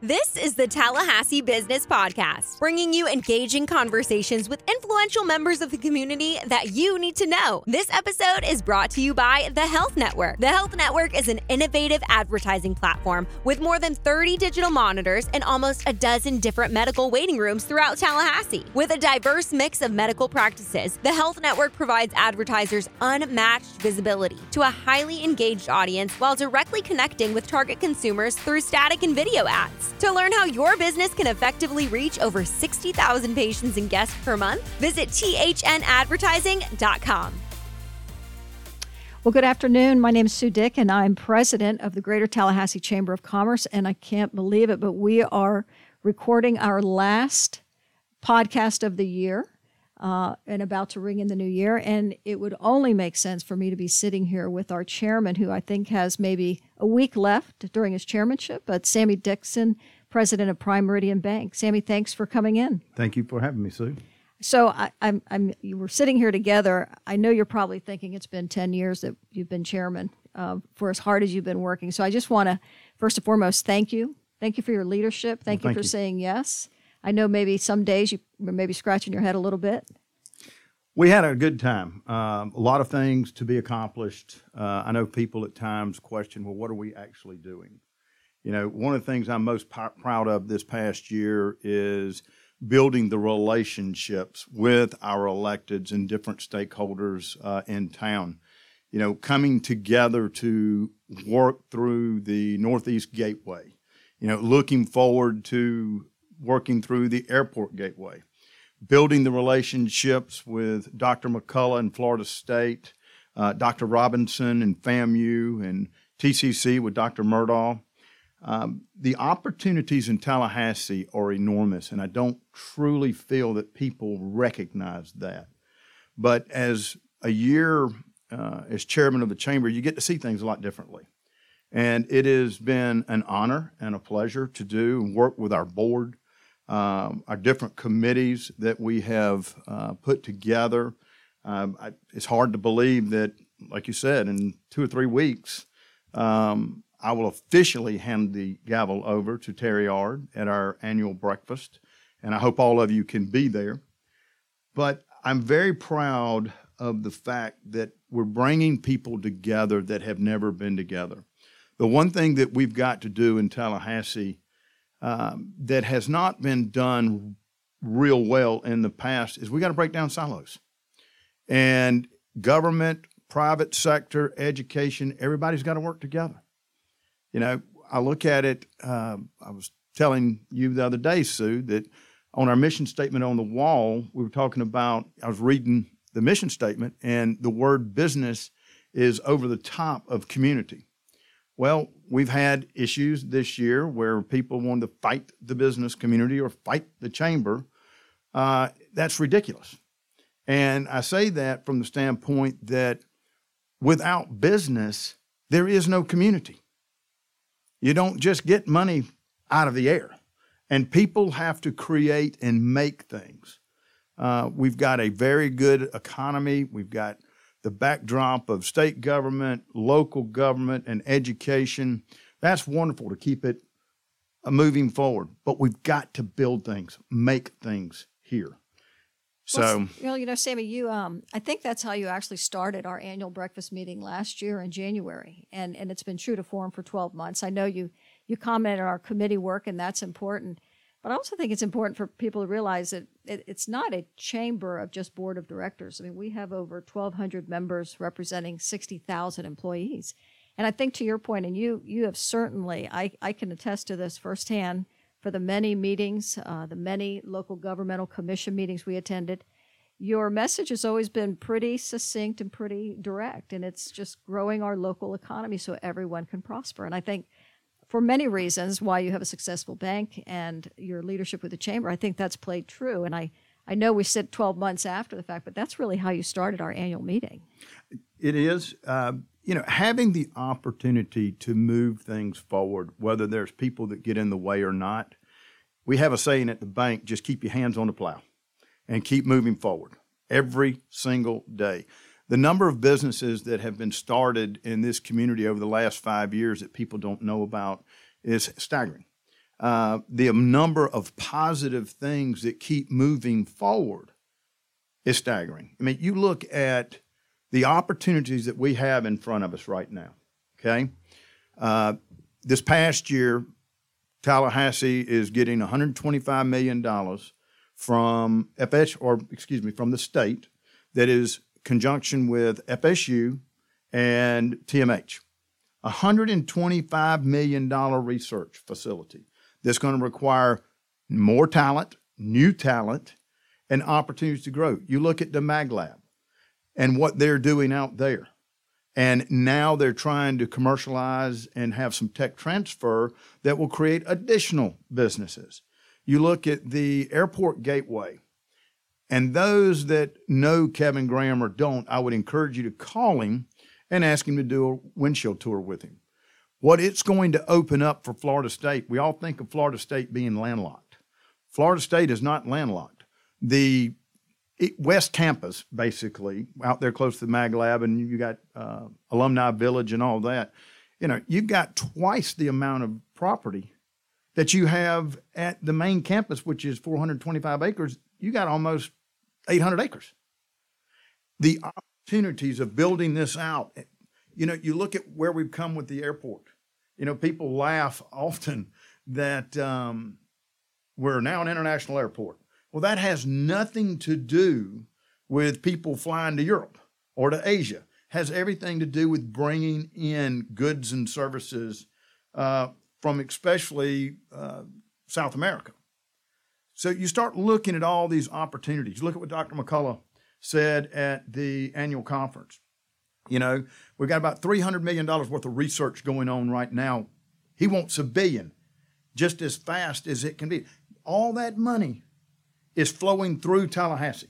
This is the Tallahassee Business Podcast, bringing you engaging conversations with influential members of the community that you need to know. This episode is brought to you by The Health Network. The Health Network is an innovative advertising platform with more than 30 digital monitors and almost a dozen different medical waiting rooms throughout Tallahassee. With a diverse mix of medical practices, The Health Network provides advertisers unmatched visibility to a highly engaged audience while directly connecting with target consumers through static and video ads. To learn how your business can effectively reach over 60,000 patients and guests per month, visit thnadvertising.com. Well, good afternoon. My name is Sue Dick, and I'm president of the Greater Tallahassee Chamber of Commerce. And I can't believe it, but we are recording our last podcast of the year uh, and about to ring in the new year. And it would only make sense for me to be sitting here with our chairman, who I think has maybe a week left during his chairmanship, but Sammy Dixon, president of Prime Meridian Bank. Sammy, thanks for coming in. Thank you for having me, Sue. So I, am I'm, you were sitting here together. I know you're probably thinking it's been 10 years that you've been chairman uh, for as hard as you've been working. So I just want to, first and foremost, thank you. Thank you for your leadership. Thank well, you thank for you. saying yes. I know maybe some days you were maybe scratching your head a little bit. We had a good time. Um, a lot of things to be accomplished. Uh, I know people at times question, well, what are we actually doing? You know, one of the things I'm most p- proud of this past year is building the relationships with our electeds and different stakeholders uh, in town. You know, coming together to work through the Northeast Gateway. You know, looking forward to working through the airport gateway, building the relationships with Dr. McCullough in Florida State, uh, Dr. Robinson and FAMU, and TCC with Dr. Murdaugh. Um, the opportunities in Tallahassee are enormous, and I don't truly feel that people recognize that. But as a year uh, as chairman of the chamber, you get to see things a lot differently. And it has been an honor and a pleasure to do and work with our board, um, our different committees that we have uh, put together. Um, I, it's hard to believe that, like you said, in two or three weeks, um, I will officially hand the gavel over to Terry Ard at our annual breakfast, and I hope all of you can be there. But I'm very proud of the fact that we're bringing people together that have never been together. The one thing that we've got to do in Tallahassee um, that has not been done real well in the past is we got to break down silos. And government, private sector, education, everybody's got to work together. You know, I look at it, uh, I was telling you the other day, Sue, that on our mission statement on the wall, we were talking about, I was reading the mission statement, and the word business is over the top of community. Well, we've had issues this year where people wanted to fight the business community or fight the chamber. Uh, that's ridiculous. And I say that from the standpoint that without business, there is no community. You don't just get money out of the air, and people have to create and make things. Uh, we've got a very good economy. We've got the backdrop of state government, local government, and education. That's wonderful to keep it uh, moving forward. But we've got to build things, make things here. So, well, you know, Sammy, you, um, I think that's how you actually started our annual breakfast meeting last year in January, and and it's been true to form for 12 months. I know you you commented on our committee work, and that's important. But I also think it's important for people to realize that it, it's not a chamber of just board of directors. I mean, we have over 1,200 members representing 60,000 employees. And I think to your point, and you you have certainly, I, I can attest to this firsthand for the many meetings, uh, the many local governmental commission meetings we attended. Your message has always been pretty succinct and pretty direct, and it's just growing our local economy so everyone can prosper. And I think for many reasons why you have a successful bank and your leadership with the chamber. I think that's played true. And I, I know we sit 12 months after the fact, but that's really how you started our annual meeting. It is. Uh, you know, having the opportunity to move things forward, whether there's people that get in the way or not, we have a saying at the bank just keep your hands on the plow and keep moving forward every single day. The number of businesses that have been started in this community over the last five years that people don't know about is staggering. uh, the number of positive things that keep moving forward is staggering. I mean, you look at the opportunities that we have in front of us right now. Okay, uh, this past year, Tallahassee is getting 125 million dollars from FS, or excuse me, from the state that is conjunction with FSU and TMH. $125 million research facility that's going to require more talent, new talent, and opportunities to grow. You look at the MagLab and what they're doing out there. And now they're trying to commercialize and have some tech transfer that will create additional businesses. You look at the airport gateway, and those that know Kevin Graham or don't, I would encourage you to call him and ask him to do a windshield tour with him. What it's going to open up for Florida State, we all think of Florida State being landlocked. Florida State is not landlocked. The West Campus, basically, out there close to the Mag Lab, and you got uh, Alumni Village and all that. You know, you've got twice the amount of property that you have at the main campus, which is 425 acres, you got almost 800 acres. The opportunities of building this out, you know, you look at where we've come with the airport. You know, people laugh often that um, we're now an international airport. Well, that has nothing to do with people flying to Europe or to Asia. Has everything to do with bringing in goods and services uh, from especially uh, South America. So you start looking at all these opportunities. Look at what Dr. McCullough said at the annual conference. You know, we've got about $300 million worth of research going on right now. He wants a billion just as fast as it can be. All that money is flowing through Tallahassee,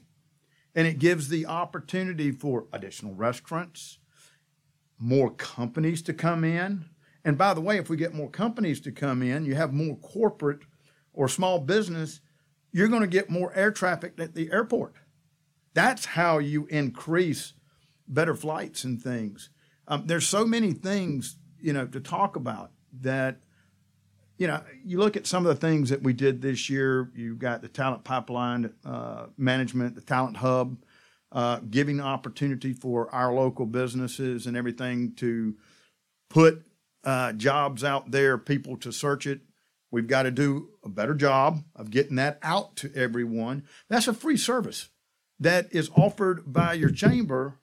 and it gives the opportunity for additional restaurants, more companies to come in, and by the way, if we get more companies to come in, you have more corporate or small business, you're going to get more air traffic at the airport. That's how you increase better flights and things. Um, there's so many things, you know, to talk about that, you know, you look at some of the things that we did this year. You got the talent pipeline uh, management, the talent hub, uh, giving opportunity for our local businesses and everything to put uh, jobs out there, people to search it. We've got to do a better job of getting that out to everyone. That's a free service that is offered by your chamber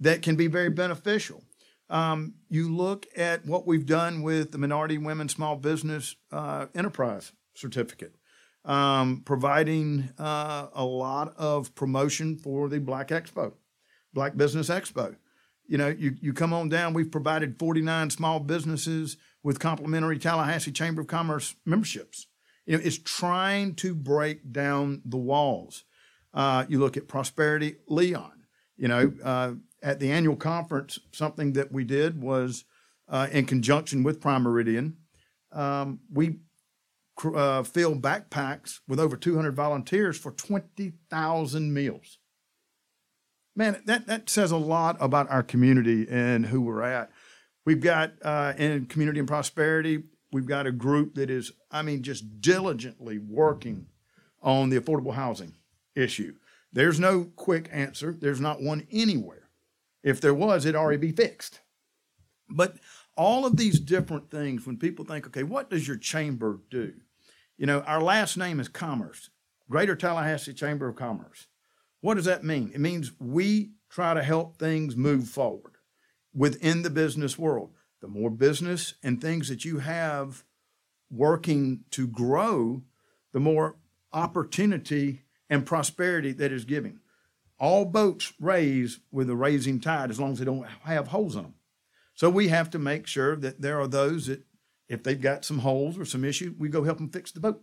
that can be very beneficial. Um, you look at what we've done with the Minority Women Small Business uh, Enterprise Certificate, um, providing uh, a lot of promotion for the Black Expo, Black Business Expo you know, you, you come on down. We've provided 49 small businesses with complimentary Tallahassee Chamber of Commerce memberships. You know, it's trying to break down the walls. Uh, you look at Prosperity Leon. You know, uh, at the annual conference, something that we did was uh, in conjunction with Prime Meridian, um, we uh, filled backpacks with over 200 volunteers for 20,000 meals man, that, that says a lot about our community and who we're at. We've got uh, in community and prosperity, we've got a group that is, I mean, just diligently working on the affordable housing issue. There's no quick answer. There's not one anywhere. If there was, it'd already be fixed. But all of these different things, when people think, okay, what does your chamber do? You know, our last name is Commerce, Greater Tallahassee Chamber of Commerce. What does that mean? It means we try to help things move forward within the business world. The more business and things that you have working to grow, the more opportunity and prosperity that is giving. All boats raise with a raising tide as long as they don't have holes in them. So we have to make sure that there are those that, if they've got some holes or some issue, we go help them fix the boat.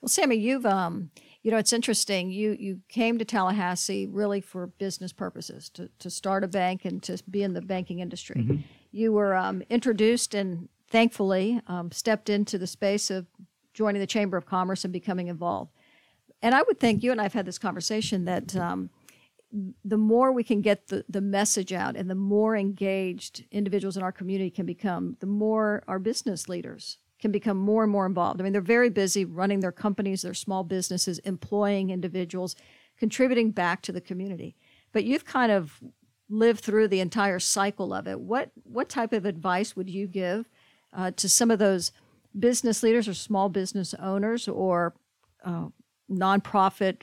Well, Sammy, you've um, you know, it's interesting. You you came to Tallahassee really for business purposes to to start a bank and to be in the banking industry. Mm-hmm. You were um, introduced and thankfully um, stepped into the space of joining the Chamber of Commerce and becoming involved. And I would think you and I have had this conversation that um, the more we can get the, the message out and the more engaged individuals in our community can become, the more our business leaders can become more and more involved. I mean, they're very busy running their companies, their small businesses, employing individuals, contributing back to the community. But you've kind of lived through the entire cycle of it. What what type of advice would you give uh, to some of those business leaders or small business owners or uh, nonprofit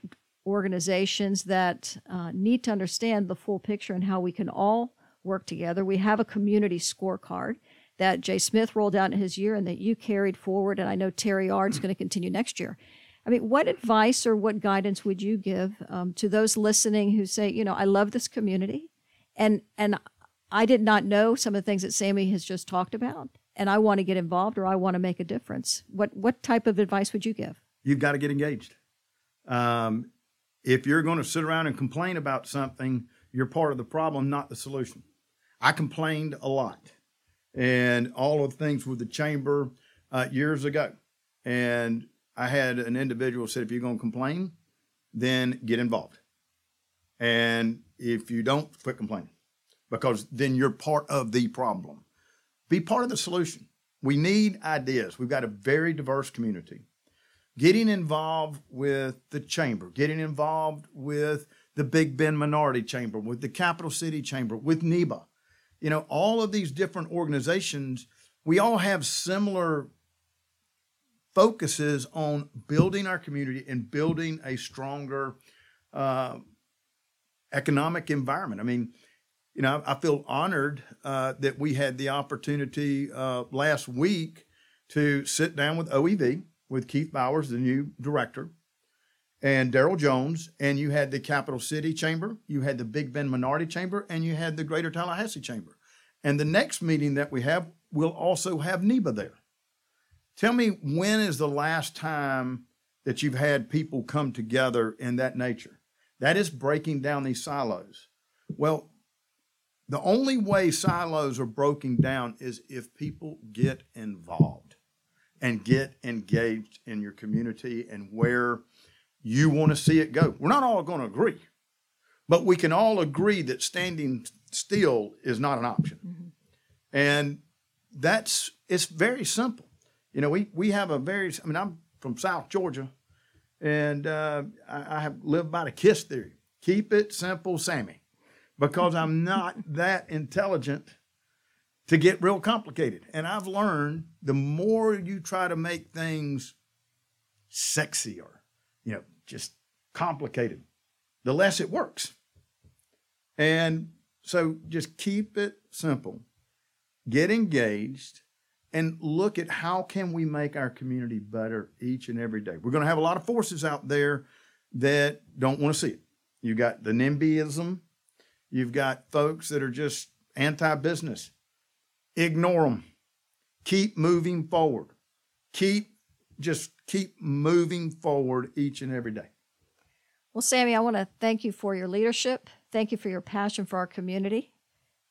organizations that uh, need to understand the full picture and how we can all work together? We have a community scorecard that Jay Smith rolled out in his year and that you carried forward, and I know Terry Ard's going to continue next year. I mean, what advice or what guidance would you give um, to those listening who say, you know, I love this community, and and I did not know some of the things that Sammy has just talked about, and I want to get involved or I want to make a difference. What what type of advice would you give? You've got to get engaged. Um, if you're going to sit around and complain about something, you're part of the problem, not the solution. I complained a lot and all of the things with the chamber uh, years ago. And I had an individual said, if you're going to complain, then get involved. And if you don't, quit complaining because then you're part of the problem. Be part of the solution. We need ideas. We've got a very diverse community. Getting involved with the chamber, getting involved with the Big Bend Minority Chamber, with the Capital City Chamber, with NEBA, you know, all of these different organizations, we all have similar focuses on building our community and building a stronger uh, economic environment. I mean, you know, I, feel honored uh, that we had the opportunity uh, last week to sit down with OEV, with Keith Bowers, the new director, and Daryl Jones, and you had the Capital City Chamber, you had the Big Bend Minority Chamber, and you had the Greater Tallahassee Chamber. And the next meeting that we have, we'll also have NEBA there. Tell me when is the last time that you've had people come together in that nature? That is breaking down these silos. Well, the only way silos are broken down is if people get involved and get engaged in your community and where you want to see it go. We're not all going to agree, but we can all agree that standing still is not an option. Mm-hmm. And that's it's very simple. You know, we we have a very I mean, I'm from South Georgia, and uh, I, I have lived by the KISS theory. Keep it simple, Sammy, because I'm not that intelligent to get real complicated. And I've learned the more you try to make things sexier, you know just complicated, the less it works. And so just keep it simple. Get engaged and look at how can we make our community better each and every day. We're going to have a lot of forces out there that don't want to see it. You got the NIMBYism. You've got folks that are just anti-business. Ignore them. Keep moving forward. Keep just keep moving forward each and every day. Well, Sammy, I want to thank you for your leadership. Thank you for your passion for our community.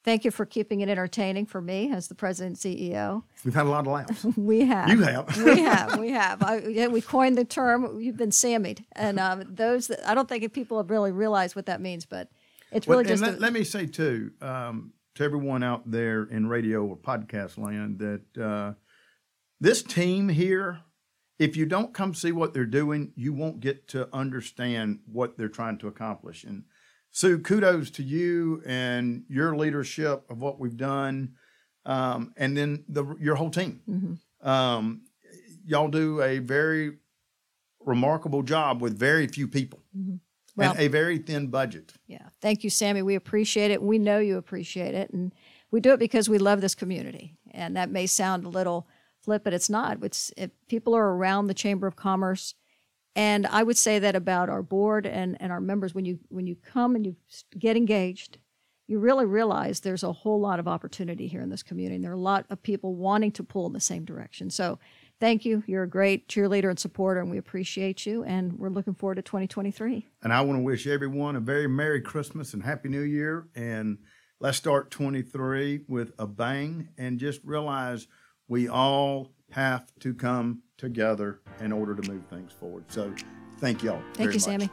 Thank you for keeping it entertaining for me as the president and CEO. We've had a lot of laughs. we have. You have. we have. We have. I, yeah, we coined the term. You've been Sammied, and um, those that I don't think people have really realized what that means, but it's really well, just. Let, a, let, me say too um, to everyone out there in radio or podcast land that uh, this team here if you don't come see what they're doing, you won't get to understand what they're trying to accomplish. And Sue, kudos to you and your leadership of what we've done, um, and then the, your whole team. Mm-hmm. Um, y'all do a very remarkable job with very few people. Mm-hmm. Well, and a very thin budget. Yeah. Thank you, Sammy. We appreciate it. We know you appreciate it. And we do it because we love this community. And that may sound a little flip, but it's not. It's it, people are around the Chamber of Commerce, and I would say that about our board and, and our members. When you when you come and you get engaged, you really realize there's a whole lot of opportunity here in this community. And there are a lot of people wanting to pull in the same direction. So thank you. You're a great cheerleader and supporter, and we appreciate you. And we're looking forward to 2023. And I want to wish everyone a very Merry Christmas and Happy New Year. And let's start 23 with a bang and just realize – we all have to come together in order to move things forward. So thank y'all. Thank you, much. Sammy.